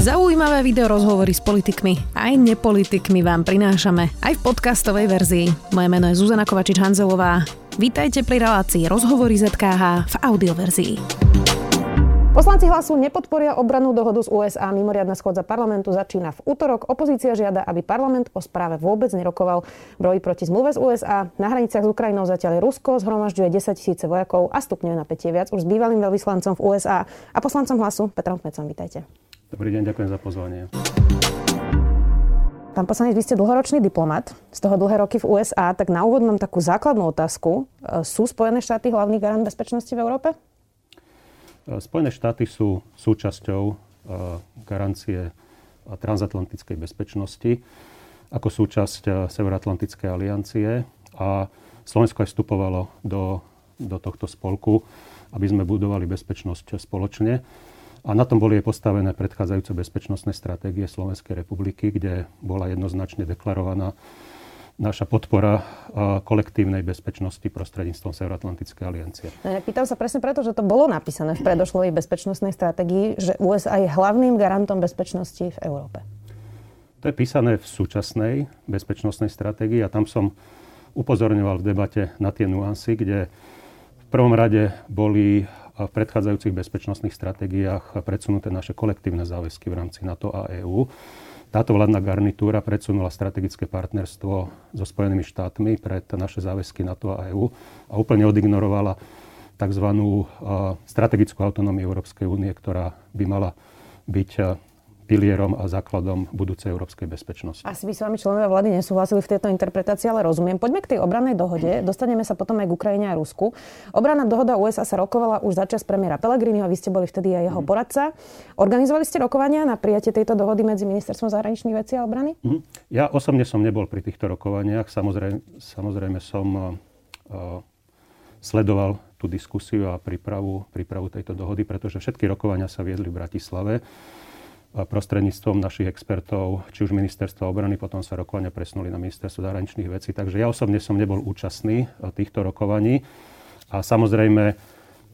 Zaujímavé video rozhovory s politikmi aj nepolitikmi vám prinášame aj v podcastovej verzii. Moje meno je Zuzana Kovačič-Hanzelová. Vítajte pri relácii Rozhovory ZKH v audioverzii. Poslanci hlasu nepodporia obranú dohodu z USA. Mimoriadna schôdza parlamentu začína v útorok. Opozícia žiada, aby parlament o správe vôbec nerokoval. Brojí proti zmluve z USA. Na hraniciach s Ukrajinou zatiaľ Rusko zhromažďuje 10 tisíce vojakov a stupňuje napätie viac už s bývalým veľvyslancom v USA a poslancom hlasu Petrom Kmecom. Vítajte. Dobrý deň, ďakujem za pozvanie. Pán poslanec, vy ste dlhoročný diplomat, z toho dlhé roky v USA, tak na úvod mám takú základnú otázku. E, sú Spojené štáty hlavný garant bezpečnosti v Európe? E, Spojené štáty sú súčasťou e, garancie transatlantickej bezpečnosti ako súčasť Severoatlantickej aliancie a Slovensko aj vstupovalo do, do tohto spolku, aby sme budovali bezpečnosť spoločne. A na tom boli aj postavené predchádzajúce bezpečnostné stratégie Slovenskej republiky, kde bola jednoznačne deklarovaná naša podpora kolektívnej bezpečnosti prostredníctvom Severoatlantickej aliancie. No, pýtam sa presne preto, že to bolo napísané v predošlej bezpečnostnej stratégii, že USA je hlavným garantom bezpečnosti v Európe. To je písané v súčasnej bezpečnostnej stratégii a tam som upozorňoval v debate na tie nuancy, kde v prvom rade boli v predchádzajúcich bezpečnostných stratégiách predsunuté naše kolektívne záväzky v rámci NATO a EÚ. Táto vládna garnitúra predsunula strategické partnerstvo so Spojenými štátmi pred naše záväzky NATO a EÚ a úplne odignorovala tzv. strategickú autonómiu Európskej únie, ktorá by mala byť pilierom a základom budúcej európskej bezpečnosti. Asi by s vami členovia vlády nesúhlasili v tejto interpretácii, ale rozumiem. Poďme k tej obrannej dohode. Dostaneme sa potom aj k Ukrajine a Rusku. Obranná dohoda USA sa rokovala už začas premiéra Pellegriniho, vy ste boli vtedy aj jeho mm. poradca. Organizovali ste rokovania na prijatie tejto dohody medzi Ministerstvom zahraničných vecí a obrany? Mm. Ja osobne som nebol pri týchto rokovaniach. Samozrejme, samozrejme som uh, sledoval tú diskusiu a prípravu, prípravu tejto dohody, pretože všetky rokovania sa viedli v Bratislave prostredníctvom našich expertov, či už ministerstva obrany, potom sa rokovania presunuli na ministerstvo zahraničných vecí. Takže ja osobne som nebol účastný e, týchto rokovaní. A samozrejme,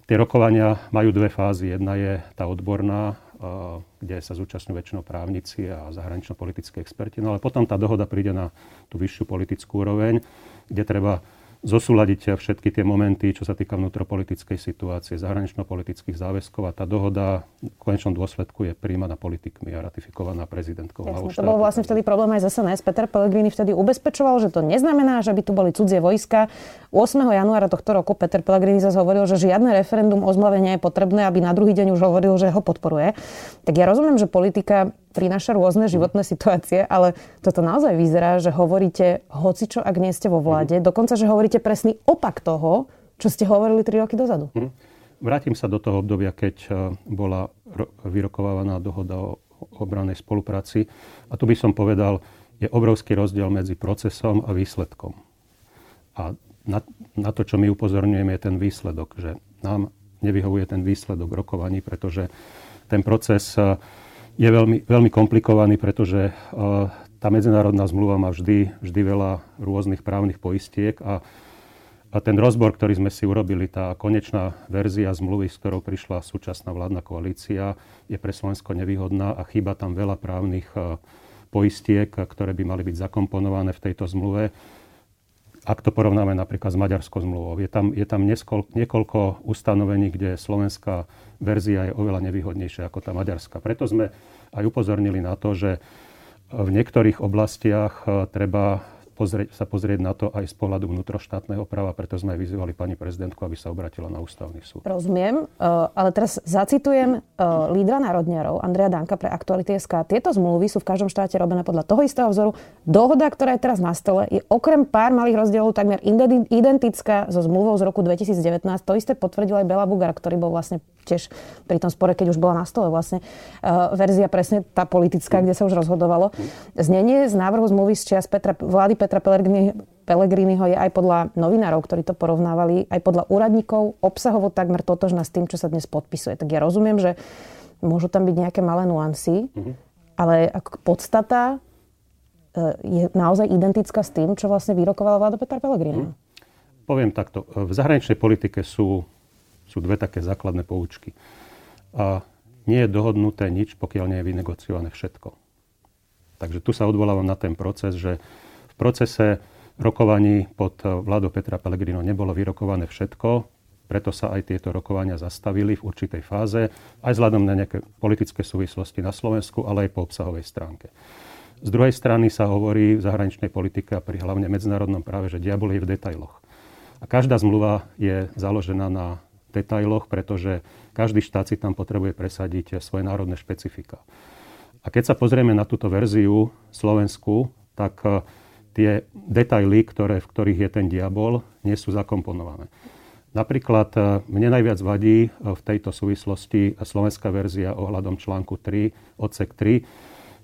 tie rokovania majú dve fázy. Jedna je tá odborná, e, kde sa zúčastňujú väčšinou právnici a zahranično-politické experti. No ale potom tá dohoda príde na tú vyššiu politickú úroveň, kde treba zosúľadiť všetky tie momenty, čo sa týka vnútropolitickej situácie, zahranično-politických záväzkov a tá dohoda v konečnom dôsledku je príjmaná politikmi a ratifikovaná prezidentkou. Jasne, to bol vlastne vtedy problém aj z SNS. Peter Pellegrini vtedy ubezpečoval, že to neznamená, že by tu boli cudzie vojska. 8. januára tohto roku Peter Pellegrini zase hovoril, že žiadne referendum o zmlave nie je potrebné, aby na druhý deň už hovoril, že ho podporuje. Tak ja rozumiem, že politika prináša rôzne životné situácie, ale toto naozaj vyzerá, že hovoríte hocičo, ak nie ste vo vláde, mhm. dokonca, že hovoríte presný opak toho, čo ste hovorili 3 roky dozadu. Mm. Vrátim sa do toho obdobia, keď e, bola vyrokovávaná dohoda o obranej spolupráci. A tu by som povedal, je obrovský rozdiel medzi procesom a výsledkom. A na, na to, čo my upozorňujeme, je ten výsledok, že nám nevyhovuje ten výsledok rokovaní, pretože ten proces e, je veľmi, veľmi komplikovaný, pretože uh, tá medzinárodná zmluva má vždy, vždy veľa rôznych právnych poistiek a, a ten rozbor, ktorý sme si urobili, tá konečná verzia zmluvy, s ktorou prišla súčasná vládna koalícia, je pre Slovensko nevýhodná a chýba tam veľa právnych uh, poistiek, ktoré by mali byť zakomponované v tejto zmluve. Ak to porovnáme napríklad s maďarskou zmluvou, je tam, je tam nieskol, niekoľko ustanovení, kde slovenská verzia je oveľa nevýhodnejšia ako tá maďarská. Preto sme aj upozornili na to, že v niektorých oblastiach eh, treba pozrieť, sa pozrieť na to aj z pohľadu vnútroštátneho práva, preto sme aj vyzývali pani prezidentku, aby sa obratila na ústavný súd. Rozumiem, eh, ale teraz zacitujem eh, lídra národňarov Andrea Danka pre Aktuality.sk. Tieto zmluvy sú v každom štáte robené podľa toho istého vzoru. Dohoda, ktorá je teraz na stole, je okrem pár malých rozdielov takmer identická so zmluvou z roku 2019. To isté potvrdil aj Bela Bugar, ktorý bol vlastne tiež pri tom spore, keď už bola na stole vlastne uh, verzia presne tá politická, kde sa už rozhodovalo. Znenie z návrhu zmluvy z čias Petra, vlády Petra Pellegrini, Pellegriniho je aj podľa novinárov, ktorí to porovnávali, aj podľa úradníkov obsahovo takmer totožná s tým, čo sa dnes podpisuje. Tak ja rozumiem, že môžu tam byť nejaké malé nuancy, mm-hmm. ale ako podstata uh, je naozaj identická s tým, čo vlastne vyrokovala vláda Petra Pellegriniho. Mm. Poviem takto. V zahraničnej politike sú sú dve také základné poučky. A nie je dohodnuté nič, pokiaľ nie je vynegociované všetko. Takže tu sa odvolávam na ten proces, že procese rokovaní pod vládou Petra Pellegrino nebolo vyrokované všetko, preto sa aj tieto rokovania zastavili v určitej fáze, aj vzhľadom na nejaké politické súvislosti na Slovensku, ale aj po obsahovej stránke. Z druhej strany sa hovorí v zahraničnej politike a pri hlavne medzinárodnom práve, že diabol je v detailoch. A každá zmluva je založená na detailoch, pretože každý štát si tam potrebuje presadiť svoje národné špecifika. A keď sa pozrieme na túto verziu Slovensku, tak eh, tie detaily, ktoré, v ktorých je ten diabol, nie sú zakomponované. Napríklad eh, mne najviac vadí eh, v tejto súvislosti slovenská verzia ohľadom článku 3, odsek 3,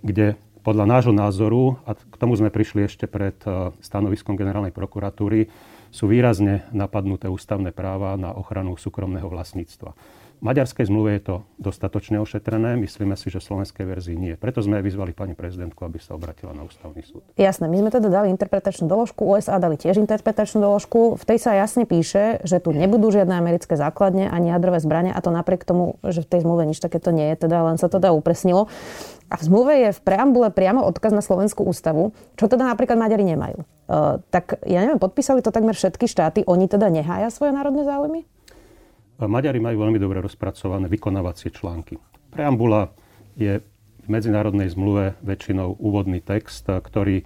kde podľa nášho názoru, a k tomu sme prišli ešte pred stanoviskom generálnej prokuratúry, sú výrazne napadnuté ústavné práva na ochranu súkromného vlastníctva. Maďarskej zmluve je to dostatočne ošetrené, myslíme si, že v slovenskej verzii nie. Preto sme vyzvali pani prezidentku, aby sa obratila na ústavný súd. Jasné, my sme teda dali interpretačnú doložku, USA dali tiež interpretačnú doložku. V tej sa jasne píše, že tu nebudú žiadne americké základne ani jadrové zbrania a to napriek tomu, že v tej zmluve nič takéto nie je, teda len sa to teda upresnilo. A v zmluve je v preambule priamo odkaz na Slovenskú ústavu, čo teda napríklad Maďari nemajú. Uh, tak ja neviem, podpísali to takmer všetky štáty, oni teda nehája svoje národné záujmy? Maďari majú veľmi dobre rozpracované vykonávacie články. Preambula je v medzinárodnej zmluve väčšinou úvodný text, ktorý,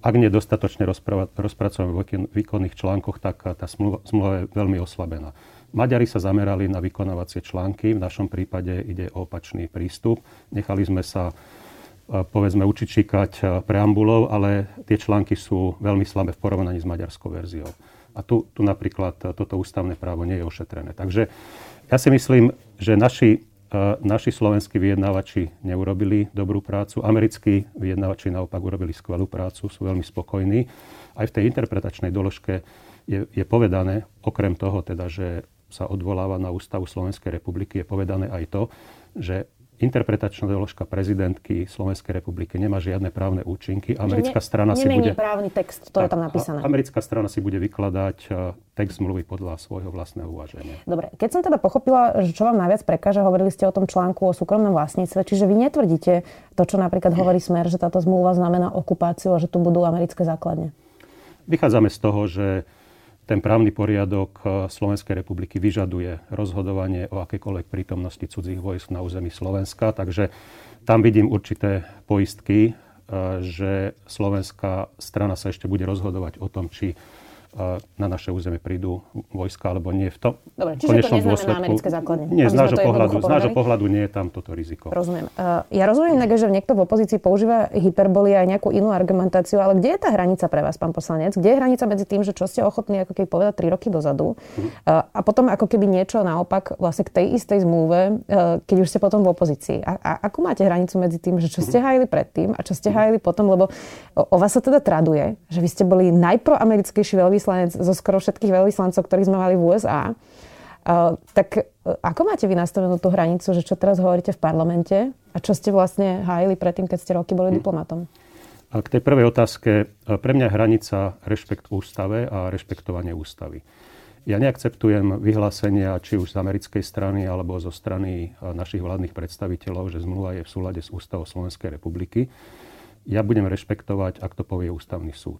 ak nie dostatočne v výkonných článkoch, tak tá zmluva, zmluva je veľmi oslabená. Maďari sa zamerali na vykonávacie články, v našom prípade ide o opačný prístup. Nechali sme sa povedzme učiť číkať preambulov, ale tie články sú veľmi slabé v porovnaní s maďarskou verziou. A tu, tu napríklad toto ústavné právo nie je ošetrené. Takže ja si myslím, že naši, naši slovenskí vyjednávači neurobili dobrú prácu. Americkí vyjednávači naopak urobili skvelú prácu, sú veľmi spokojní. Aj v tej interpretačnej doložke je, je povedané, okrem toho teda, že sa odvoláva na Ústavu Slovenskej republiky, je povedané aj to, že interpretačná doložka prezidentky Slovenskej republiky nemá žiadne právne účinky. Americká ne, strana si bude... právny text, to tak, je tam napísané. Americká strana si bude vykladať e, text zmluvy podľa svojho vlastného uvaženia. Dobre, keď som teda pochopila, že čo vám najviac prekáža, hovorili ste o tom článku o súkromnom vlastníctve, čiže vy netvrdíte to, čo napríklad hovorí Smer, že táto zmluva znamená okupáciu a že tu budú americké základne. Vychádzame z toho, že ten právny poriadok eh, Slovenskej republiky vyžaduje rozhodovanie o akékoľvek prítomnosti cudzích vojsk na území Slovenska, takže tam vidím určité poistky, eh, že slovenská strana sa ešte bude rozhodovať o tom, či na naše územie prídu vojska alebo nie v tom Dobre, čiže to dôsledku. americké základne. Nie, z nášho, pohľadu, z nášho pohľadu nie je tam toto riziko. Rozumiem. Uh, ja rozumiem, že niekto v opozícii používa hyperboli aj nejakú inú argumentáciu, ale kde je tá hranica pre vás, pán poslanec? Kde je hranica medzi tým, že čo ste ochotní ako keby povedať 3 roky dozadu uh-huh. uh, a potom ako keby niečo naopak vlastne k tej istej zmluve, uh, keď už ste potom v opozícii. A, a akú máte hranicu medzi tým, že čo ste hajili predtým a čo ste hajili potom, lebo o, o vás sa teda traduje, že vy ste boli najproamerickejší veľvyslanec veľvyslanec zo skoro všetkých veľvyslancov, ktorých sme mali v USA. Uh, tak uh, ako máte vy nastavenú tú hranicu, že čo teraz hovoríte v parlamente a čo ste vlastne hájili predtým, keď ste roky boli hm. diplomatom? A k tej prvej otázke. Pre mňa hranica rešpekt ústave a rešpektovanie ústavy. Ja neakceptujem vyhlásenia či už z americkej strany alebo zo strany našich vládnych predstaviteľov, že zmluva je v súlade s ústavou Slovenskej republiky. Ja budem rešpektovať, ak to povie ústavný súd.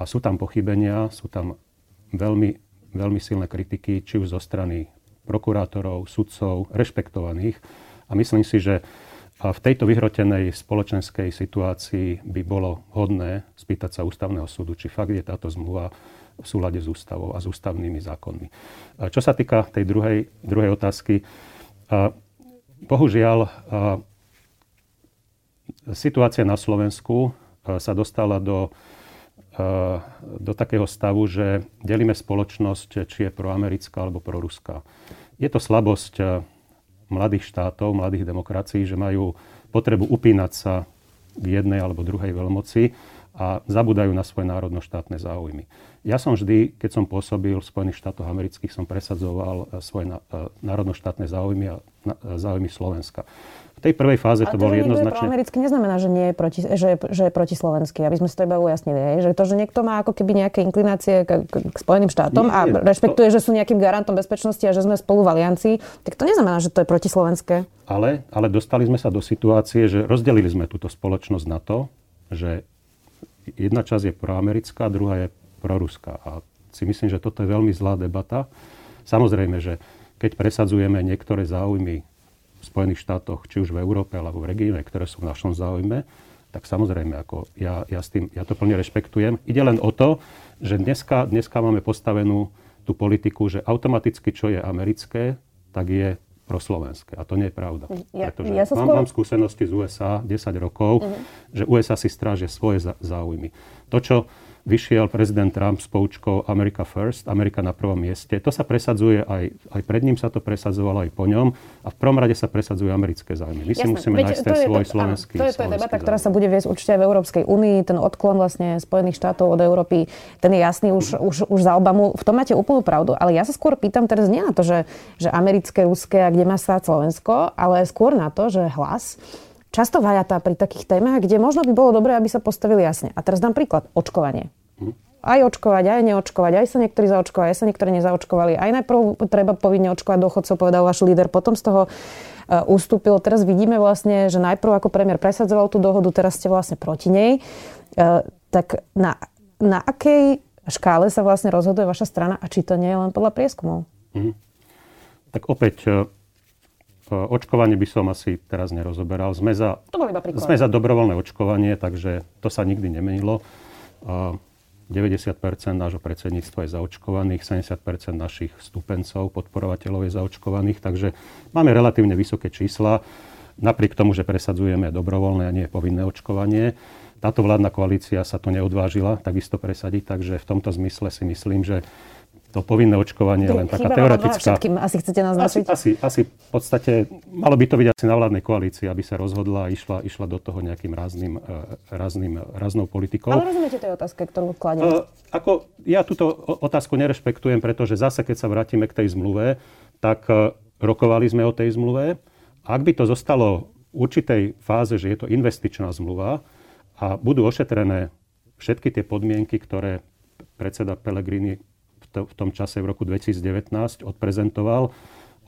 A sú tam pochybenia, sú tam veľmi, veľmi silné kritiky, či už zo strany prokurátorov, sudcov, rešpektovaných. A myslím si, že v tejto vyhrotenej spoločenskej situácii by bolo hodné spýtať sa ústavného súdu, či fakt je táto zmluva v súlade s ústavou a s ústavnými zákonmi. Čo sa týka tej druhej, druhej otázky, bohužiaľ situácia na Slovensku sa dostala do do takého stavu, že delíme spoločnosť, či je proamerická alebo proruská. Je to slabosť eh, mladých štátov, mladých demokracií, že majú potrebu upínať sa k jednej alebo druhej veľmoci a zabudajú na svoje národno-štátne záujmy. Ja som vždy, keď som pôsobil v Spojených štátoch amerických, som presadzoval svoje národnoštátne záujmy a záujmy Slovenska. V tej prvej fáze to, to bolo jednoznačne... americky neznamená, že, nie je proti, že, že je protislovenský, aby sme si to iba ujasnili. Že to, že niekto má ako keby nejaké inklinácie k, k, k Spojeným štátom nie, a nie, rešpektuje, to... že sú nejakým garantom bezpečnosti a že sme spolu v aliancii, tak to neznamená, že to je protislovenské. Ale, ale dostali sme sa do situácie, že rozdelili sme túto spoločnosť na to, že jedna časť je proamerická, druhá je proruská. A si myslím, že toto je veľmi zlá debata. Samozrejme, že keď presadzujeme niektoré záujmy v Spojených štátoch, či už v Európe alebo v regióne, ktoré sú v našom záujme, tak samozrejme, ako ja, ja, s tým, ja to plne rešpektujem. Ide len o to, že dneska, dneska máme postavenú tú politiku, že automaticky, čo je americké, tak je proslovenské. A to nie je pravda. Ja, Pretože ja mám, skôr... mám skúsenosti z USA 10 rokov, uh-huh. že USA si strážia svoje záujmy. To, čo vyšiel prezident Trump s poučkou America First, Amerika na prvom mieste. To sa presadzuje aj, aj pred ním sa to presadzovalo, aj po ňom. A v prvom rade sa presadzujú americké záujmy. My si Jasné. musíme Veď, nájsť ten svoj to, slovenský To je to debata, ktorá sa bude viesť určite aj v Európskej únii. Ten odklon vlastne Spojených štátov od Európy, ten je jasný už, už, už za Obamu. V tom máte úplnú pravdu. Ale ja sa skôr pýtam teraz nie na to, že, že americké, ruské a kde má sa Slovensko, ale skôr na to, že hlas často vajatá pri takých témach, kde možno by bolo dobré, aby sa postavili jasne. A teraz dám príklad. Očkovanie. Aj očkovať, aj neočkovať, aj sa niektorí zaočkovali, aj sa niektorí nezaočkovali. Aj najprv treba povinne očkovať dochodcov, povedal váš líder, potom z toho uh, ustúpil. Teraz vidíme vlastne, že najprv ako premiér presadzoval tú dohodu, teraz ste vlastne proti nej. Uh, tak na, na akej škále sa vlastne rozhoduje vaša strana a či to nie je len podľa prieskumov? Mm. Tak opäť Očkovanie by som asi teraz nerozoberal. Sme za, to iba sme za dobrovoľné očkovanie, takže to sa nikdy nemenilo. 90% nášho predsedníctva je zaočkovaných, 70% našich stupencov, podporovateľov je zaočkovaných, takže máme relatívne vysoké čísla, napriek tomu, že presadzujeme dobrovoľné a nie povinné očkovanie. Táto vládna koalícia sa to neodvážila takisto presadiť, takže v tomto zmysle si myslím, že to povinné očkovanie je len taká teoretická... Všetkým asi chcete naznačiť? Asi, asi, asi v podstate, malo by to byť asi na vládnej koalícii, aby sa rozhodla a išla, išla do toho nejakým rázným, uh, rázným, ráznou politikou. Ale rozumiete tej otázke, ktorú kladiem? Uh, ako, ja túto otázku nerešpektujem, pretože zase, keď sa vrátime k tej zmluve, tak uh, rokovali sme o tej zmluve. Ak by to zostalo v určitej fáze, že je to investičná zmluva a budú ošetrené všetky tie podmienky, ktoré predseda Pellegrini to, v tom čase v roku 2019 odprezentoval.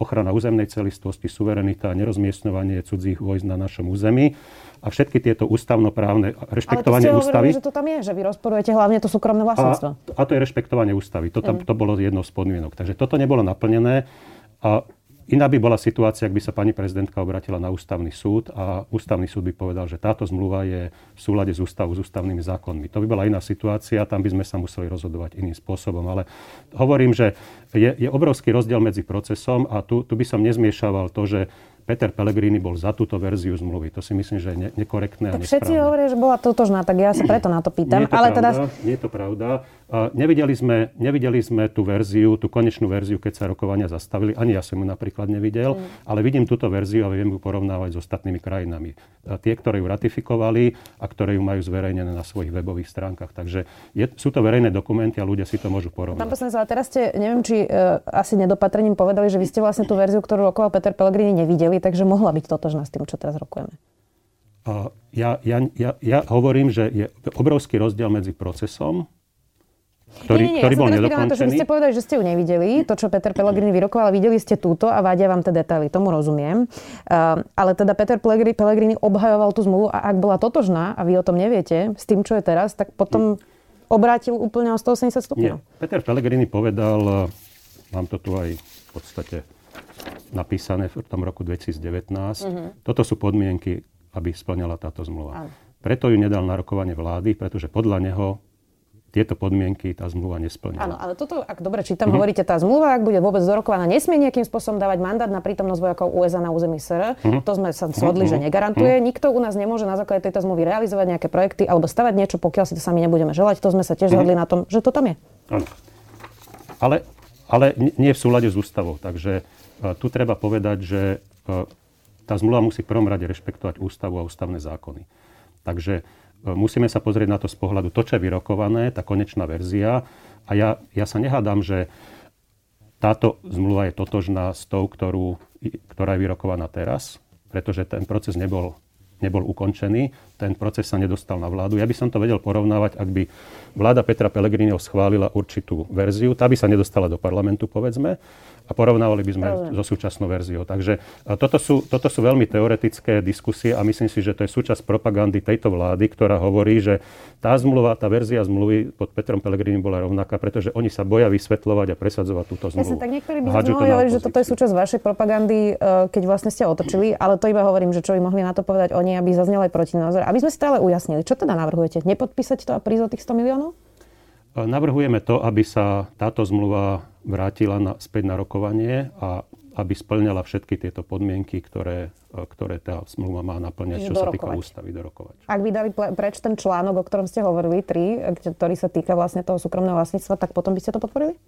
Ochrana územnej celistvosti, suverenita a nerozmiestňovanie cudzích vojsk na našom území a všetky tieto ústavnoprávne, rešpektovanie Ale to ústavy. Hovorili, že to tam je, že vy rozporujete hlavne to súkromné vlastníctvo. A, a to je rešpektovanie ústavy. To, tam, mm. to bolo jednou z podmienok. Takže toto nebolo naplnené. A Iná by bola situácia, ak by sa pani prezidentka obratila na ústavný súd a ústavný súd by povedal, že táto zmluva je v súlade s ústavou, s ústavnými zákonmi. To by bola iná situácia, tam by sme sa museli rozhodovať iným spôsobom. Ale hovorím, že je, je obrovský rozdiel medzi procesom a tu, tu by som nezmiešával to, že Peter Pellegrini bol za túto verziu zmluvy. To si myslím, že je nekorektné tak a nesprávne. Všetci hovoria, že bola totožná, tak ja sa preto na to pýtam. Nie je to, ale pravda, teda... nie je to pravda. Uh, nevideli, sme, nevideli sme tú verziu, tú konečnú verziu, keď sa rokovania zastavili. Ani ja som ju napríklad nevidel, mm. ale vidím túto verziu a viem ju porovnávať s ostatnými krajinami. Uh, tie, ktoré ju ratifikovali a ktoré ju majú zverejnené na svojich webových stránkach. Takže je, sú to verejné dokumenty a ľudia si to môžu porovnať. Pán poslanec, ale teraz ste, neviem, či uh, asi nedopatrením povedali, že vy ste vlastne tú verziu, ktorú rokoval Peter Pellegrini, nevideli, takže mohla byť totožná s tým, čo teraz rokujeme. Ja, ja, ja, ja hovorím, že je obrovský rozdiel medzi procesom, ktorý, nie, nie, ktorý ja bol nedokončený. Na to, že vy ste povedali, že ste ju nevideli, to, čo Peter Pellegrini vyrokoval, videli ste túto a vádia vám tie detaily, tomu rozumiem. Uh, ale teda Peter Pellegrini obhajoval tú zmluvu a ak bola totožná a vy o tom neviete, s tým, čo je teraz, tak potom obrátil úplne o 180 stupňov. Nie. Peter Pellegrini povedal, mám to tu aj v podstate napísané v tom roku 2019. Uh-huh. Mhm. Toto sú podmienky, aby splňala táto zmluva. Uh-huh. Preto ju nedal na rokovanie vlády, pretože podľa neho tieto podmienky tá zmluva nesplňa. Áno, ale toto, ak dobre čítam, uh-huh. hovoríte, tá zmluva, ak bude vôbec dorokovaná, nesmie nejakým spôsobom dávať mandát na prítomnosť vojakov USA na území SR. Uh-huh. To sme sa shodli, uh-huh. že negarantuje. Uh-huh. Nikto u nás nemôže na základe tejto zmluvy realizovať nejaké projekty alebo stavať niečo, pokiaľ si to sami nebudeme želať. To sme sa tiež zhodli na tom, že to tam je. Áno. Ale, ale nie v súlade s ústavou. Takže tu treba povedať, že tá zmluva musí v prvom rade rešpektovať ústavu a ústavné zákony. Takže musíme sa pozrieť na to z pohľadu to, čo je vyrokované, tá konečná verzia. A ja, ja sa nehádam, že táto zmluva je totožná s tou, ktorú, ktorá je vyrokovaná teraz, pretože ten proces nebol nebol ukončený, ten proces sa nedostal na vládu. Ja by som to vedel porovnávať, ak by vláda Petra Pellegriniho schválila určitú verziu, tá by sa nedostala do parlamentu, povedzme, a porovnávali by sme Rozumiem. so súčasnou verziou. Takže toto sú, toto sú veľmi teoretické diskusie a myslím si, že to je súčasť propagandy tejto vlády, ktorá hovorí, že tá zmluva, tá verzia zmluvy pod Petrom Pelegrini bola rovnaká, pretože oni sa boja vysvetľovať a presadzovať túto zmluvu. Ja tak niektorí by hovoriť, že toto je súčasť vašej propagandy, e, keď vlastne ste otočili, ale to iba hovorím, že čo by mohli na to povedať oni, aby zaznel aj protinázor. Aby sme si stále ujasnili, čo teda navrhujete? Nepodpísať to a prísť o tých 100 miliónov? Navrhujeme to, aby sa táto zmluva vrátila na, späť na rokovanie a aby splňala všetky tieto podmienky, ktoré, ktoré tá zmluva má naplňať, čo dorokovať. sa týka ústavy, dorokovať. Ak by dali preč ten článok, o ktorom ste hovorili, 3, ktorý sa týka vlastne toho súkromného vlastníctva, tak potom by ste to podporili?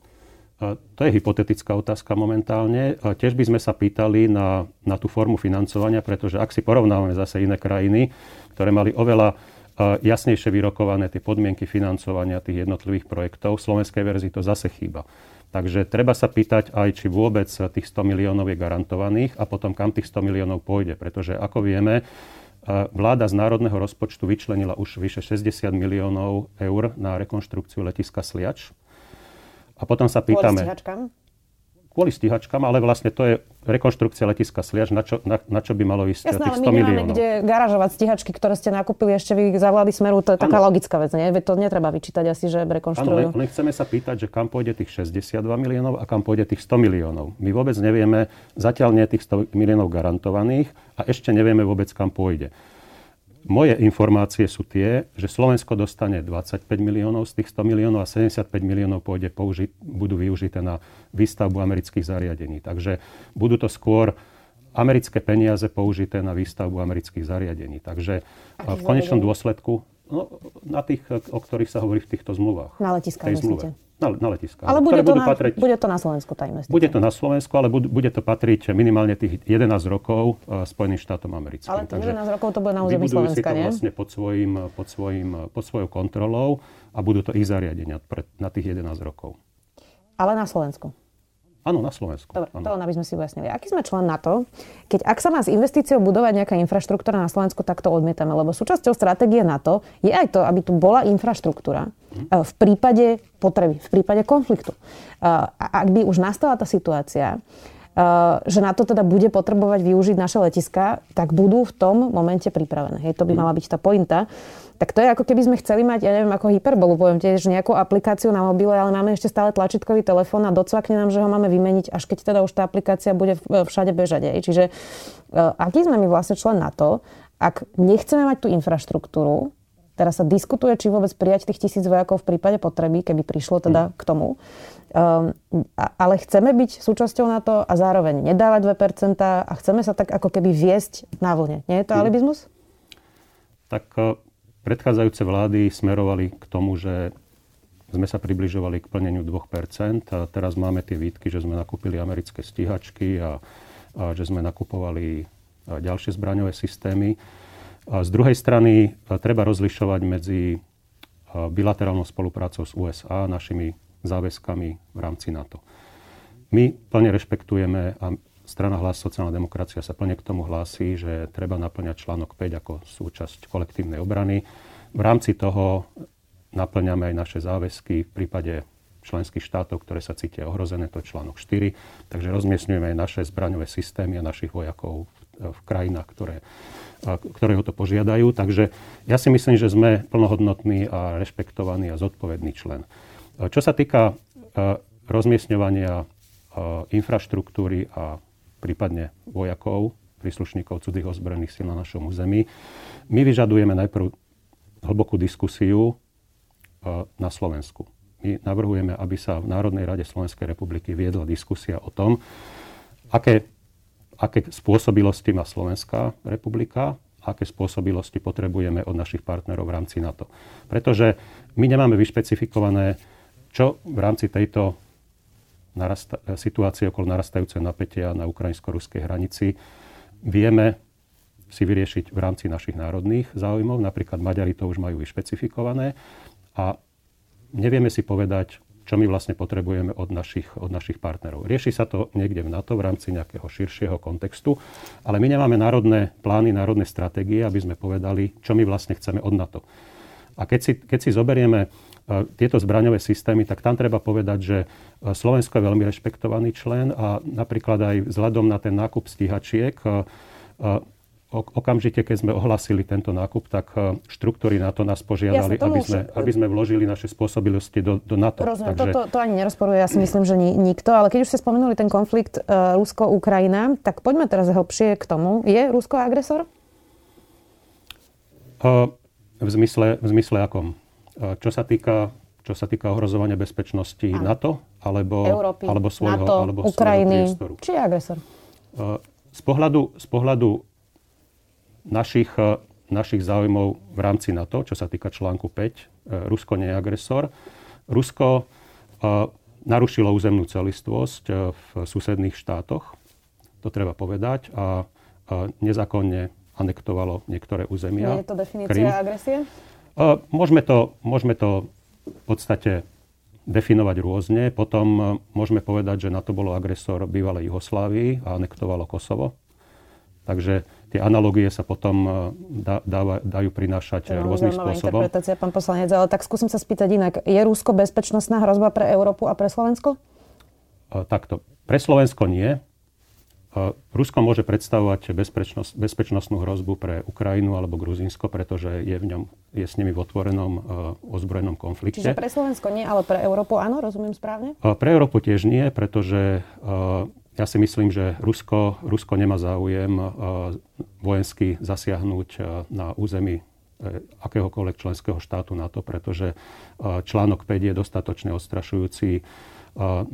To je hypotetická otázka momentálne. Tiež by sme sa pýtali na, na tú formu financovania, pretože ak si porovnávame zase iné krajiny, ktoré mali oveľa jasnejšie vyrokované tie podmienky financovania tých jednotlivých projektov. V slovenskej verzii to zase chýba. Takže treba sa pýtať aj, či vôbec tých 100 miliónov je garantovaných a potom kam tých 100 miliónov pôjde. Pretože ako vieme, vláda z národného rozpočtu vyčlenila už vyše 60 miliónov eur na rekonštrukciu letiska Sliač. A potom sa pýtame kvôli stíhačkám, ale vlastne to je rekonštrukcia letiska Sliaž, na čo, na, na čo by malo ísť Jasné, tých 100 ale my miliónov. kde garážovať stíhačky, ktoré ste nakúpili ešte vy za vlády Smeru, to je taká ano. logická vec, nie? To netreba vyčítať asi, že rekonštruujú. Áno, len chceme sa pýtať, že kam pôjde tých 62 miliónov a kam pôjde tých 100 miliónov. My vôbec nevieme, zatiaľ nie tých 100 miliónov garantovaných a ešte nevieme vôbec, kam pôjde. Moje informácie sú tie, že Slovensko dostane 25 miliónov z tých 100 miliónov a 75 miliónov pôjde použi- budú využité na výstavbu amerických zariadení. Takže budú to skôr americké peniaze použité na výstavbu amerických zariadení. Takže v konečnom dôsledku No, na tých, o ktorých sa hovorí v týchto zmluvách. Na letiskách myslíte? Na, na letiskách. Ale bude to, na, patriť, bude to na Slovensku tá investícia? Bude to na Slovensku, ale bude, bude to patriť minimálne tých 11 rokov uh, Spojeným štátom americkým. Ale tých 11 rokov to bude na území Slovenska, si to nie? vlastne pod, svojim, pod, svojim, pod svojou kontrolou a budú to ich zariadenia pre, na tých 11 rokov. Ale na Slovensku? Áno, na Slovensku. Dobre, ano. to len aby sme si ujasnili. Aký sme člen NATO, keď ak sa má s investíciou budovať nejaká infraštruktúra na Slovensku, tak to odmietame, lebo súčasťou stratégie NATO je aj to, aby tu bola infraštruktúra mm. v prípade potreby, v prípade konfliktu. A ak by už nastala tá situácia, že na to teda bude potrebovať využiť naše letiska, tak budú v tom momente pripravené. Hej, to by mhm. mala byť tá pointa. Tak to je ako keby sme chceli mať, ja neviem, ako hyperbolu, poviem tiež nejakú aplikáciu na mobile, ale máme ešte stále tlačítkový telefón a docvakne nám, že ho máme vymeniť, až keď teda už tá aplikácia bude všade bežať. Hej. Čiže aký sme my vlastne člen na to, ak nechceme mať tú infraštruktúru, Teraz sa diskutuje, či vôbec prijať tých tisíc vojakov v prípade potreby, keby prišlo teda k tomu. Um, ale chceme byť súčasťou na to a zároveň nedávať 2% a chceme sa tak ako keby viesť na vlne. Nie je to mhm. alibizmus? Tak e, predchádzajúce vlády smerovali k tomu, že sme sa približovali k plneniu 2%. A teraz máme tie výtky, že sme nakúpili americké stíhačky a, a že sme nakupovali e, ďalšie zbraňové systémy. A z druhej strany treba rozlišovať medzi bilaterálnou spoluprácou s USA, našimi záväzkami v rámci NATO. My plne rešpektujeme a strana Hlas sociálna demokracia sa plne k tomu hlási, že treba naplňať článok 5 ako súčasť kolektívnej obrany. V rámci toho naplňame aj naše záväzky v prípade členských štátov, ktoré sa cítia ohrozené, to je článok 4. Takže rozmiestňujeme aj naše zbraňové systémy a našich vojakov v, krajinách, ktoré ktoré ho to požiadajú. Takže ja si myslím, že sme plnohodnotný a rešpektovaný a zodpovedný člen. Čo sa týka rozmiestňovania infraštruktúry a prípadne vojakov, príslušníkov cudzích ozbrojených síl na našom území, my vyžadujeme najprv hlbokú diskusiu na Slovensku. My navrhujeme, aby sa v Národnej rade Slovenskej republiky viedla diskusia o tom, aké aké spôsobilosti má Slovenská republika, aké spôsobilosti potrebujeme od našich partnerov v rámci NATO. Pretože my nemáme vyšpecifikované, čo v rámci tejto narasta- situácie okolo narastajúceho napätia na ukrajinsko-ruskej hranici vieme si vyriešiť v rámci našich národných záujmov. Napríklad Maďari to už majú vyšpecifikované. A nevieme si povedať, čo my vlastne potrebujeme od našich, od našich partnerov. Rieši sa to niekde v NATO v rámci nejakého širšieho kontextu, ale my nemáme národné plány, národné stratégie, aby sme povedali, čo my vlastne chceme od NATO. A keď si, keď si zoberieme tieto zbraňové systémy, tak tam treba povedať, že uh, Slovensko je veľmi rešpektovaný člen a napríklad aj vzhľadom na ten nákup stíhačiek uh, okamžite, keď sme ohlasili tento nákup, tak e, štruktúry NATO nás požiadali, aby sme, aby sme vložili naše spôsobilosti do, do NATO. Rozumiem, Takže... to, to, to ani nerozporuje, ja si myslím, že ni, nikto. Ale keď už ste spomenuli ten konflikt uh, Rusko-Ukrajina, tak poďme teraz hlbšie k tomu. Je Rusko agresor? Uh, v, zmysle, v zmysle akom? Čo sa týka čo sa týka ohrozovania bezpečnosti Áno. NATO alebo, Európy, alebo svojho, NATO, alebo Ukrajiny. Svojho Či je agresor? Z pohľadu, z pohľadu našich, e, našich záujmov v rámci NATO, čo sa týka článku 5. E, Rusko nie je agresor. Rusko e, narušilo územnú celistvosť v susedných štátoch, to treba povedať, a nezákonne anektovalo niektoré územia. Nie je to definícia Krym. agresie? Môžeme to, môžeme to v podstate definovať rôzne. Potom môžeme povedať, že na to bolo agresor bývalej Jugoslávii a anektovalo Kosovo. Takže tie analogie sa potom e, dá, dá, dajú prinášať no, rôznym spôsobom. interpretácia, pán poslanec, ale tak skúsim sa spýtať inak. Je Rusko bezpečnostná hrozba pre Európu a pre Slovensko? E, takto. Pre Slovensko nie. Rusko môže predstavovať bezpečnosť, bezpečnostnú hrozbu pre Ukrajinu alebo Gruzínsko, pretože je, v ňom, je s nimi v otvorenom ozbrojenom konflikte. Čiže pre Slovensko nie, ale pre Európu áno, rozumiem správne? Pre Európu tiež nie, pretože ja si myslím, že Rusko, Rusko nemá záujem uh, vojensky zasiahnuť uh, na území uh, akéhokoľvek členského štátu NATO, pretože článok 5 je dostatočne odstrašujúci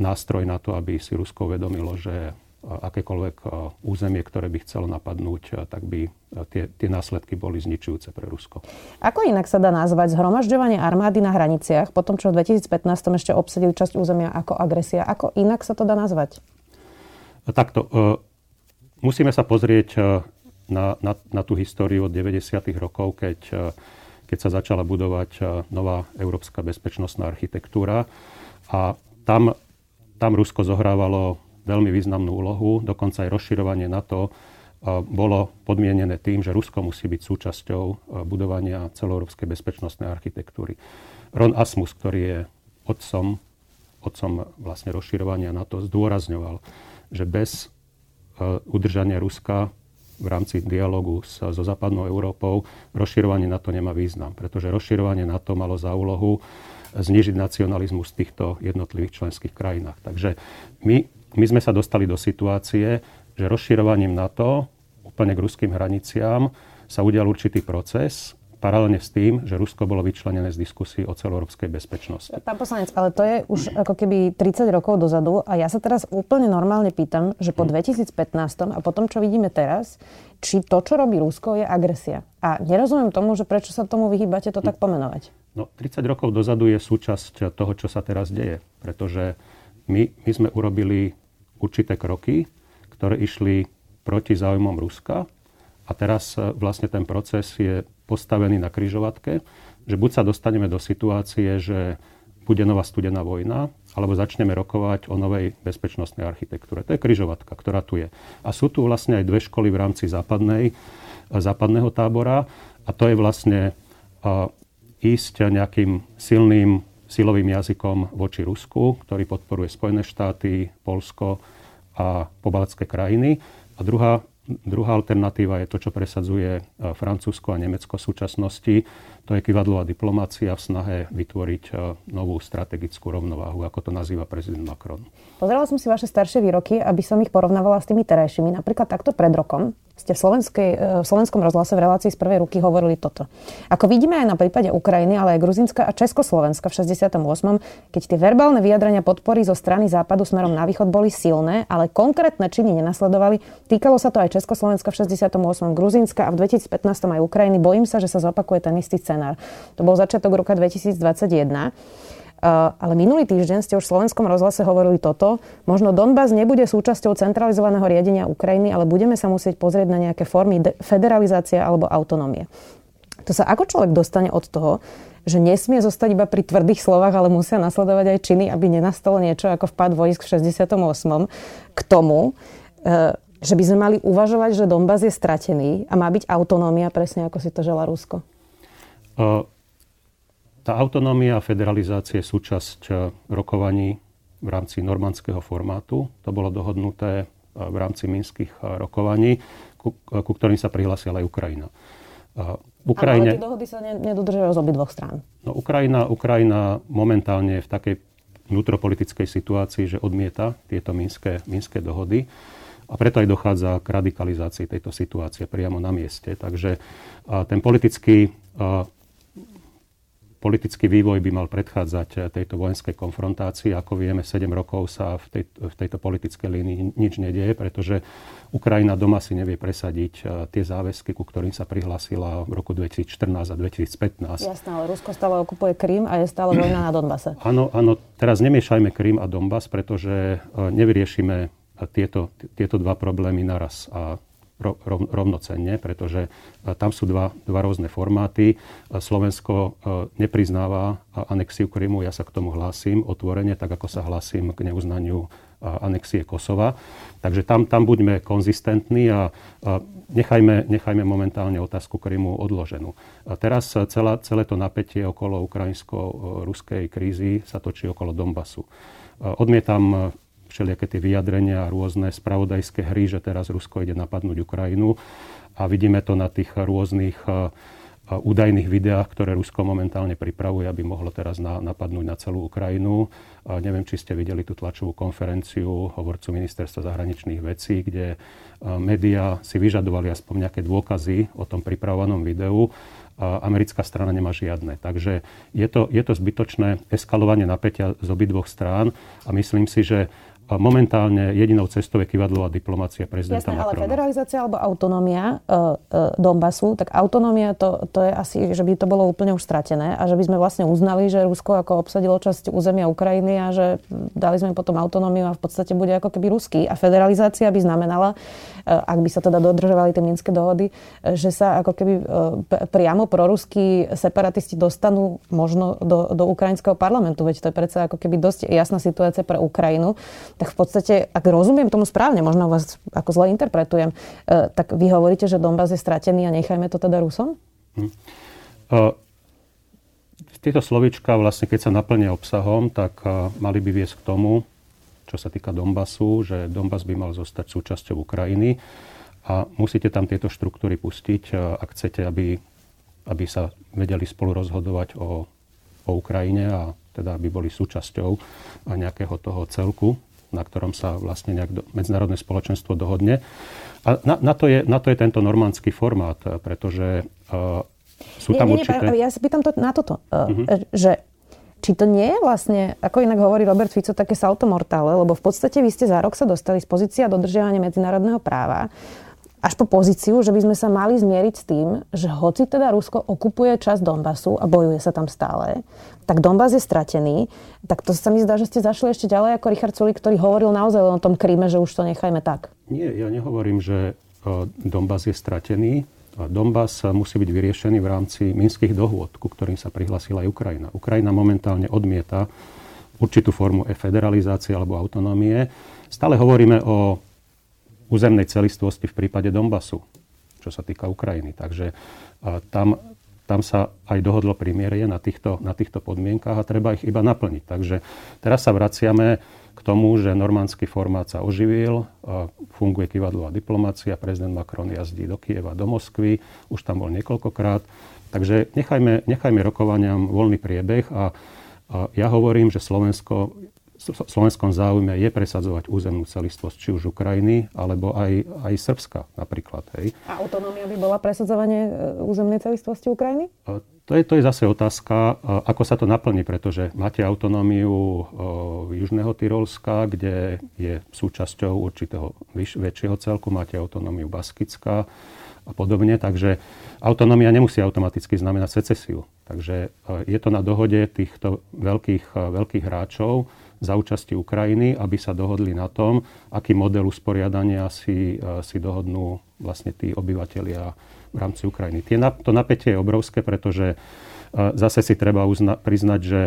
nástroj na to, aby si Rusko uvedomilo, že akékoľvek územie, ktoré by chcelo napadnúť, tak by tie, tie následky boli zničujúce pre Rusko. Ako inak sa dá nazvať zhromažďovanie armády na hraniciach, potom čo v 2015 ešte obsadili časť územia ako agresia? Ako inak sa to dá nazvať? Takto, e, musíme sa pozrieť e, na, na, na tú históriu od 90. rokov, keď, e, keď sa začala budovať nová európska bezpečnostná architektúra. A tam, tam Rusko zohrávalo veľmi významnú úlohu, dokonca aj rozširovanie NATO bolo podmienené tým, že Rusko musí byť súčasťou budovania celoeurópskej bezpečnostnej architektúry. Ron Asmus, ktorý je otcom, otcom vlastne rozširovania NATO, zdôrazňoval, že bez e, udržania Ruska v rámci dialogu so západnou Európou rozširovanie NATO nemá význam, pretože rozširovanie NATO malo za úlohu znižiť nacionalizmus v týchto jednotlivých členských krajinách. Takže my, my sme sa dostali do situácie, že rozširovaním NATO úplne k ruským hraniciám sa udial určitý proces, paralelne s tým, že Rusko bolo vyčlenené z diskusí o celoeurópskej bezpečnosti. Pán poslanec, ale to je už ako keby 30 rokov dozadu a ja sa teraz úplne normálne pýtam, že po 2015 hm. a po tom, čo vidíme teraz, či to, čo robí Rusko, je agresia. A nerozumiem tomu, že prečo sa tomu vyhýbate to tak pomenovať. No, 30 rokov dozadu je súčasť toho, čo sa teraz deje. Pretože my, my sme urobili určité kroky, ktoré išli proti záujmom Ruska. A teraz e, vlastne ten proces je postavený na kryžovatke, že buď sa dostaneme do situácie, že bude nová studená vojna, alebo začneme rokovať o novej bezpečnostnej architektúre. To je kryžovatka, ktorá tu je. A sú tu vlastne aj dve školy v rámci západnej, západného tábora a to je vlastne ísť nejakým silným silovým jazykom voči Rusku, ktorý podporuje Spojené štáty, Polsko a pobaltské krajiny. A druhá Druhá alternatíva je to, čo presadzuje e, Francúzsko a Nemecko v súčasnosti. To je kivadlová diplomácia v snahe vytvoriť e, novú strategickú rovnováhu, ako to nazýva prezident Macron. Pozerala som si vaše staršie výroky, aby som ich porovnávala s tými terajšími. Napríklad takto pred rokom ste v, e, v slovenskom rozhlase v relácii z prvej ruky hovorili toto. Ako vidíme aj na prípade Ukrajiny, ale aj Gruzinska a Československa v 68., keď tie verbálne vyjadrenia podpory zo strany západu smerom na východ boli silné, ale konkrétne činy nenasledovali, týkalo sa to aj Československa v 68., Gruzinska a v 2015 aj Ukrajiny. Bojím sa, že sa zopakuje ten istý scenár. To bol začiatok roka 2021. ale minulý týždeň ste už v slovenskom rozhlase hovorili toto. Možno Donbass nebude súčasťou centralizovaného riadenia Ukrajiny, ale budeme sa musieť pozrieť na nejaké formy federalizácie alebo autonómie. To sa ako človek dostane od toho, že nesmie zostať iba pri tvrdých slovách, ale musia nasledovať aj činy, aby nenastalo niečo ako vpad vojsk v 68. k tomu, e, že by sme mali uvažovať, že Donbass je stratený a má byť autonómia, presne ako si to žela Rusko? Tá autonómia a federalizácia je súčasť e, rokovaní v rámci normandského formátu. To bolo dohodnuté e, v rámci minských e, rokovaní, ku, ku ktorým sa prihlásila aj Ukrajina. Ukrajine, ale tie dohody sa nedodržujú z obidvoch strán. No, Ukrajina, Ukrajina momentálne je v takej vnútropolitickej situácii, že odmieta tieto minské, minské dohody. A preto aj dochádza k radikalizácii tejto situácie priamo na mieste. Takže ten politický politický vývoj by mal predchádzať eh, tejto vojenskej konfrontácii. Ako vieme, 7 rokov sa v, tej, v tejto politickej línii nič nedieje, pretože Ukrajina doma si nevie presadiť eh, tie záväzky, ku ktorým sa prihlásila v roku 2014 a 2015. Jasné, ale Rusko stále okupuje Krym a je stále vojna na Donbase. Áno, áno. Teraz nemiešajme Krym a Donbas, pretože eh, nevyriešime tieto, tieto dva problémy naraz. A rovnocenne, pretože e, tam sú dva, dva rôzne formáty. E, Slovensko e, nepriznáva anexiu Krymu, ja sa k tomu hlásim otvorene, tak ako sa hlásim k neuznaniu anexie Kosova. Takže tam, tam buďme konzistentní a, a nechajme, nechajme momentálne otázku Krymu odloženú. A teraz celá, celé to napätie okolo ukrajinsko-ruskej krízy sa točí okolo Donbasu. Odmietam všelijaké tie vyjadrenia a rôzne spravodajské hry, že teraz Rusko ide napadnúť Ukrajinu. A vidíme to na tých rôznych údajných videách, ktoré Rusko momentálne pripravuje, aby mohlo teraz na, napadnúť na celú Ukrajinu. A neviem, či ste videli tú tlačovú konferenciu hovorcu ministerstva zahraničných vecí, kde médiá si vyžadovali aspoň nejaké dôkazy o tom pripravovanom videu. A americká strana nemá žiadne. Takže je to, je to zbytočné eskalovanie napätia z obidvoch strán a myslím si, že momentálne jedinou cestou je kývadlová diplomácia prezidenta Jasné, Macrona. ale federalizácia alebo autonómia e, e, Donbasu, tak autonómia to, to je asi, že by to bolo úplne už stratené a že by sme vlastne uznali, že Rusko ako obsadilo časť územia Ukrajiny a že dali sme potom autonómiu a v podstate bude ako keby ruský. A federalizácia by znamenala, e, ak by sa teda dodržovali tie minské dohody, e, že sa ako keby e, priamo proruskí separatisti dostanú možno do, do ukrajinského parlamentu. Veď to je predsa ako keby dosť jasná situácia pre Ukrajinu tak v podstate, ak rozumiem tomu správne, možno vás ako zle interpretujem, e, tak vy hovoríte, že Donbass je stratený a nechajme to teda Rusom? Hm. Uh, tieto slovička, vlastne keď sa naplnia obsahom, tak uh, mali by viesť k tomu, čo sa týka Donbasu, že Donbas by mal zostať súčasťou Ukrajiny a musíte tam tieto štruktúry pustiť, uh, ak chcete, aby, aby sa vedeli spolu rozhodovať o, o Ukrajine a teda aby boli súčasťou nejakého toho celku na ktorom sa vlastne nejak do, medzinárodné spoločenstvo dohodne. A na, na, to je, na to je tento normandský formát, pretože uh, sú tam nie, určité... Nie, ja sa pýtam to, na toto, uh-huh. že či to nie je vlastne, ako inak hovorí Robert Fico, také salto mortále, lebo v podstate vy ste za rok sa dostali z pozícia dodržiavania medzinárodného práva až po pozíciu, že by sme sa mali zmieriť s tým, že hoci teda Rusko okupuje časť Donbasu a bojuje sa tam stále, tak Donbas je stratený. Tak to sa mi zdá, že ste zašli ešte ďalej ako Richard Sulik, ktorý hovoril naozaj len o tom Kríme, že už to nechajme tak. Nie, ja nehovorím, že e, Donbas je stratený. Donbas musí byť vyriešený v rámci minských dohôd, ku ktorým sa prihlasila aj Ukrajina. Ukrajina momentálne odmieta určitú formu federalizácie alebo autonómie. Stále hovoríme o územnej celistvosti v prípade Donbasu, čo sa týka Ukrajiny. Takže tam, tam sa aj dohodlo primierie na týchto, na týchto podmienkách a treba ich iba naplniť. Takže teraz sa vraciame k tomu, že normandský formát sa oživil, funguje kývadlová diplomácia, prezident Macron jazdí do Kieva, do Moskvy, už tam bol niekoľkokrát. Takže nechajme, nechajme rokovaniam voľný priebeh a, a ja hovorím, že Slovensko slovenskom záujme je presadzovať územnú celistvosť či už Ukrajiny, alebo aj, aj Srbska napríklad. Hej. A autonómia by bola presadzovanie e, územnej celistvosti Ukrajiny? To je, to je zase otázka, ako sa to naplní, pretože máte autonómiu Južného Tyrolska, kde je súčasťou určitého vyš, väčšieho celku, máte autonómiu Baskická, a podobne. Takže autonómia nemusí automaticky znamenať secesiu. Takže je to na dohode týchto veľkých, veľkých hráčov za účasti Ukrajiny, aby sa dohodli na tom, aký model usporiadania si, si dohodnú vlastne tí obyvateľia v rámci Ukrajiny. Tie, to napätie je obrovské, pretože Zase si treba uzna- priznať, že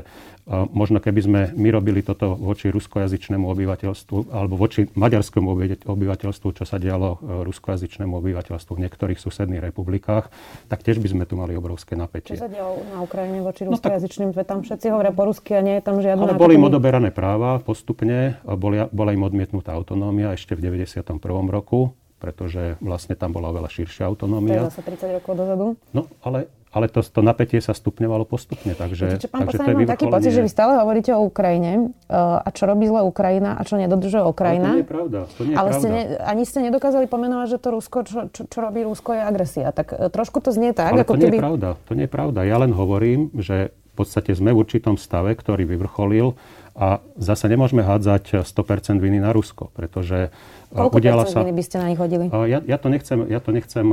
možno keby sme my robili toto voči ruskojazyčnému obyvateľstvu alebo voči maďarskému obyvateľstvu, čo sa dialo e, ruskojazyčnému obyvateľstvu v niektorých susedných republikách, tak tiež by sme tu mali obrovské napätie. Čo sa dialo na Ukrajine voči no, ruskojazyčným? Tak... Tam všetci hovoria po rusky a nie je tam žiadna... Ale boli im odoberané práva postupne, bola, bola im odmietnutá autonómia ešte v 91. roku pretože vlastne tam bola oveľa širšia autonómia. To je zase 30 rokov dozadu. No, ale ale to, to napätie sa stupňovalo postupne. Takže, Čiže, pán takže to mám taký pocit, že vy stále hovoríte o Ukrajine uh, a čo robí zle Ukrajina a čo nedodržuje Ukrajina. Ale to nie je pravda. To nie je ale pravda. Ste ne, ani ste nedokázali pomenovať, že to Rusko, čo, čo, čo robí Rusko, je agresia. Tak uh, trošku to znie tak, ale ako to keby... nie je pravda. To nie je pravda. Ja len hovorím, že v podstate sme v určitom stave, ktorý vyvrcholil a zase nemôžeme hádzať 100% viny na Rusko, pretože Koľko udiala sa... by ste na nich hodili? Ja, ja to nechcem, ja to nechcem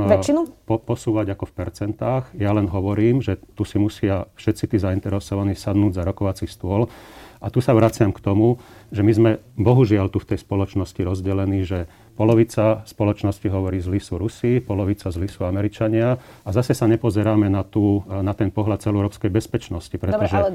po, posúvať ako v percentách. Ja len hovorím, že tu si musia všetci tí zainteresovaní sadnúť za rokovací stôl. A tu sa vraciam k tomu, že my sme bohužiaľ tu v tej spoločnosti rozdelení, že Polovica spoločnosti hovorí, zlí sú Rusi, polovica zlí sú Američania a zase sa nepozeráme na, tú, na ten pohľad celoeurópskej bezpečnosti. Pretože Dobre, ale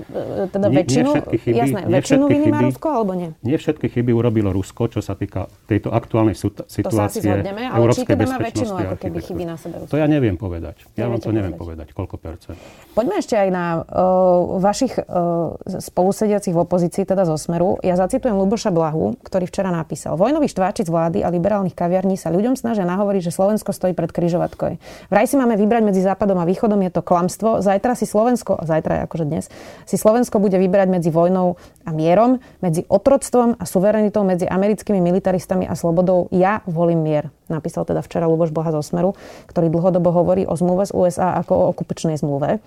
e, teda väčšinu, nie všetky chyby, jasné, nie viny má Rusko alebo nie? Nie všetky chyby urobilo Rusko, čo sa týka tejto aktuálnej situácie zhodneme, ale európskej či teda má väčšinu ako keby chyby na sebe Rusko? To ja neviem povedať. Ja vám to neviem povedať. povedať, koľko percent. Poďme ešte aj na uh, vašich uh, spolusediacich v opozícii, teda zo Smeru. Ja zacitujem Luboša Blahu, ktorý včera napísal. Vojnový štváčic vlády a liberálnych kaviarní sa ľuďom snažia nahovoriť, že Slovensko stojí pred križovatkou. Vraj si máme vybrať medzi západom a východom, je to klamstvo. Zajtra si Slovensko, a zajtra je akože dnes, si Slovensko bude vyberať medzi vojnou a mierom, medzi otroctvom a suverenitou, medzi americkými militaristami a slobodou. Ja volím mier. Napísal teda včera Luboš Blaha zo Smeru, ktorý dlhodobo hovorí o zmluve z USA ako o okupačnej zmluve.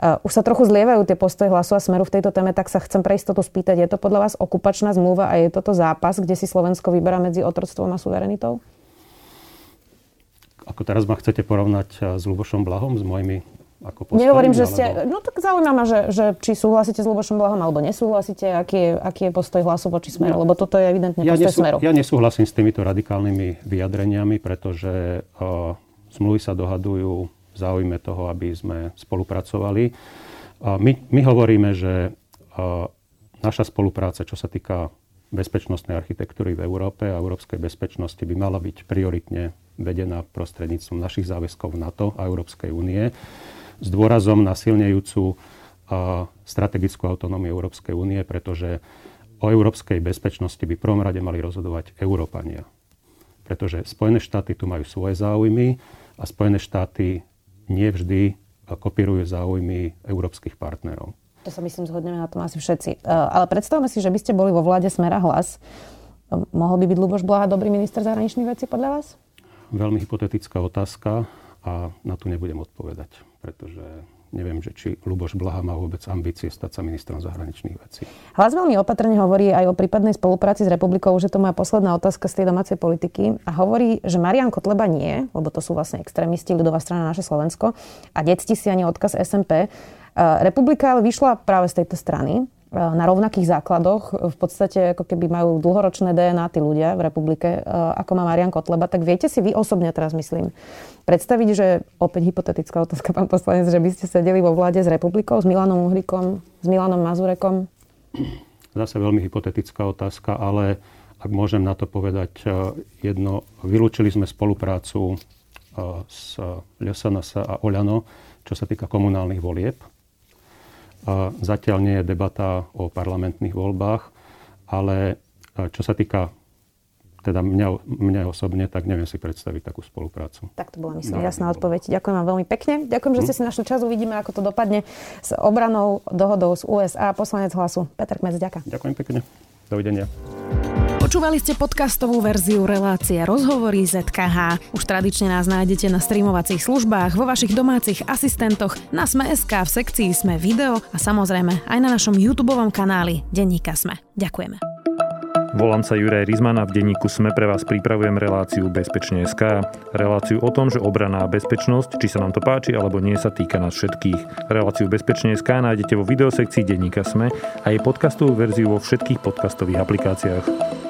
Uh, už sa trochu zlievajú tie postoje hlasu a smeru v tejto téme, tak sa chcem pre istotu spýtať, je to podľa vás okupačná zmluva a je toto zápas, kde si Slovensko vyberá medzi otroctvom a suverenitou? Ako teraz ma chcete porovnať s Lubošom Blahom, s mojimi ako postojím, Nehovorím, že ste... Alebo... No tak zaujíma ma, že, že či súhlasíte s Lubošom Blahom alebo nesúhlasíte, aký je, aký je postoj hlasu voči Smeru, ja, lebo toto je evidentne ja postoj nesú, Smeru. Ja nesúhlasím s týmito radikálnymi vyjadreniami, pretože uh, zmluvy sa dohadujú v záujme toho, aby sme spolupracovali. Uh, my, my hovoríme, že uh, naša spolupráca, čo sa týka bezpečnostnej architektúry v Európe a európskej bezpečnosti by mala byť prioritne vedená prostredníctvom našich záväzkov NATO a Európskej únie s dôrazom na silnejúcu strategickú autonómiu Európskej únie, pretože o európskej bezpečnosti by v prvom rade mali rozhodovať Európania. Pretože Spojené štáty tu majú svoje záujmy a Spojené štáty nevždy kopírujú záujmy európskych partnerov. To sa myslím zhodneme na tom asi všetci. E, ale predstavme si, že by ste boli vo vláde Smera hlas. Mohol by byť Luboš Blaha dobrý minister zahraničných vecí podľa vás? Veľmi hypotetická otázka a na to nebudem odpovedať pretože neviem, že či Luboš Blaha má vôbec ambície stať sa ministrom zahraničných vecí. Hlas veľmi opatrne hovorí aj o prípadnej spolupráci s republikou, že to moja posledná otázka z tej domácej politiky. A hovorí, že Marian Kotleba nie, lebo to sú vlastne extrémisti, ľudová strana naše Slovensko. A detsti si ani odkaz SMP. Republika ale vyšla práve z tejto strany. E, na rovnakých základoch. V podstate ako keby majú dlhoročné DNA tí ľudia v republike, e, ako má Marian Kotleba. Tak viete si vy osobne teraz myslím predstaviť, že opäť hypotetická otázka, pán poslanec, že by ste sedeli vo vláde s republikou, s Milanom Uhrikom, s Milanom Mazurekom? Zase veľmi hypotetická otázka, ale ak môžem na to povedať e, jedno, vylúčili sme spoluprácu s LSNS a Oľano, čo sa týka komunálnych volieb Zatiaľ nie je debata o parlamentných voľbách, ale čo sa týka teda mňa, mňa osobne, tak neviem si predstaviť takú spoluprácu. Tak to bola, myslím, jasná odpoveď. Ďakujem vám veľmi pekne. Ďakujem, že ste si našli čas. Uvidíme, ako to dopadne s obranou dohodou z USA. Poslanec hlasu Peter Kmec, ďakujem. Ďakujem pekne. Dovidenia. Počúvali ste podcastovú verziu relácie Rozhovory ZKH. Už tradične nás nájdete na streamovacích službách, vo vašich domácich asistentoch, na Sme.sk, v sekcii Sme video a samozrejme aj na našom YouTube kanáli Denníka Sme. Ďakujeme. Volám sa Juraj Rizman a v denníku SME pre vás pripravujem reláciu Bezpečne.sk. Reláciu o tom, že obrana a bezpečnosť, či sa nám to páči alebo nie, sa týka nás všetkých. Reláciu Bezpečne.sk nájdete vo videosekcii denníka SME a jej podcastovú verziu vo všetkých podcastových aplikáciách.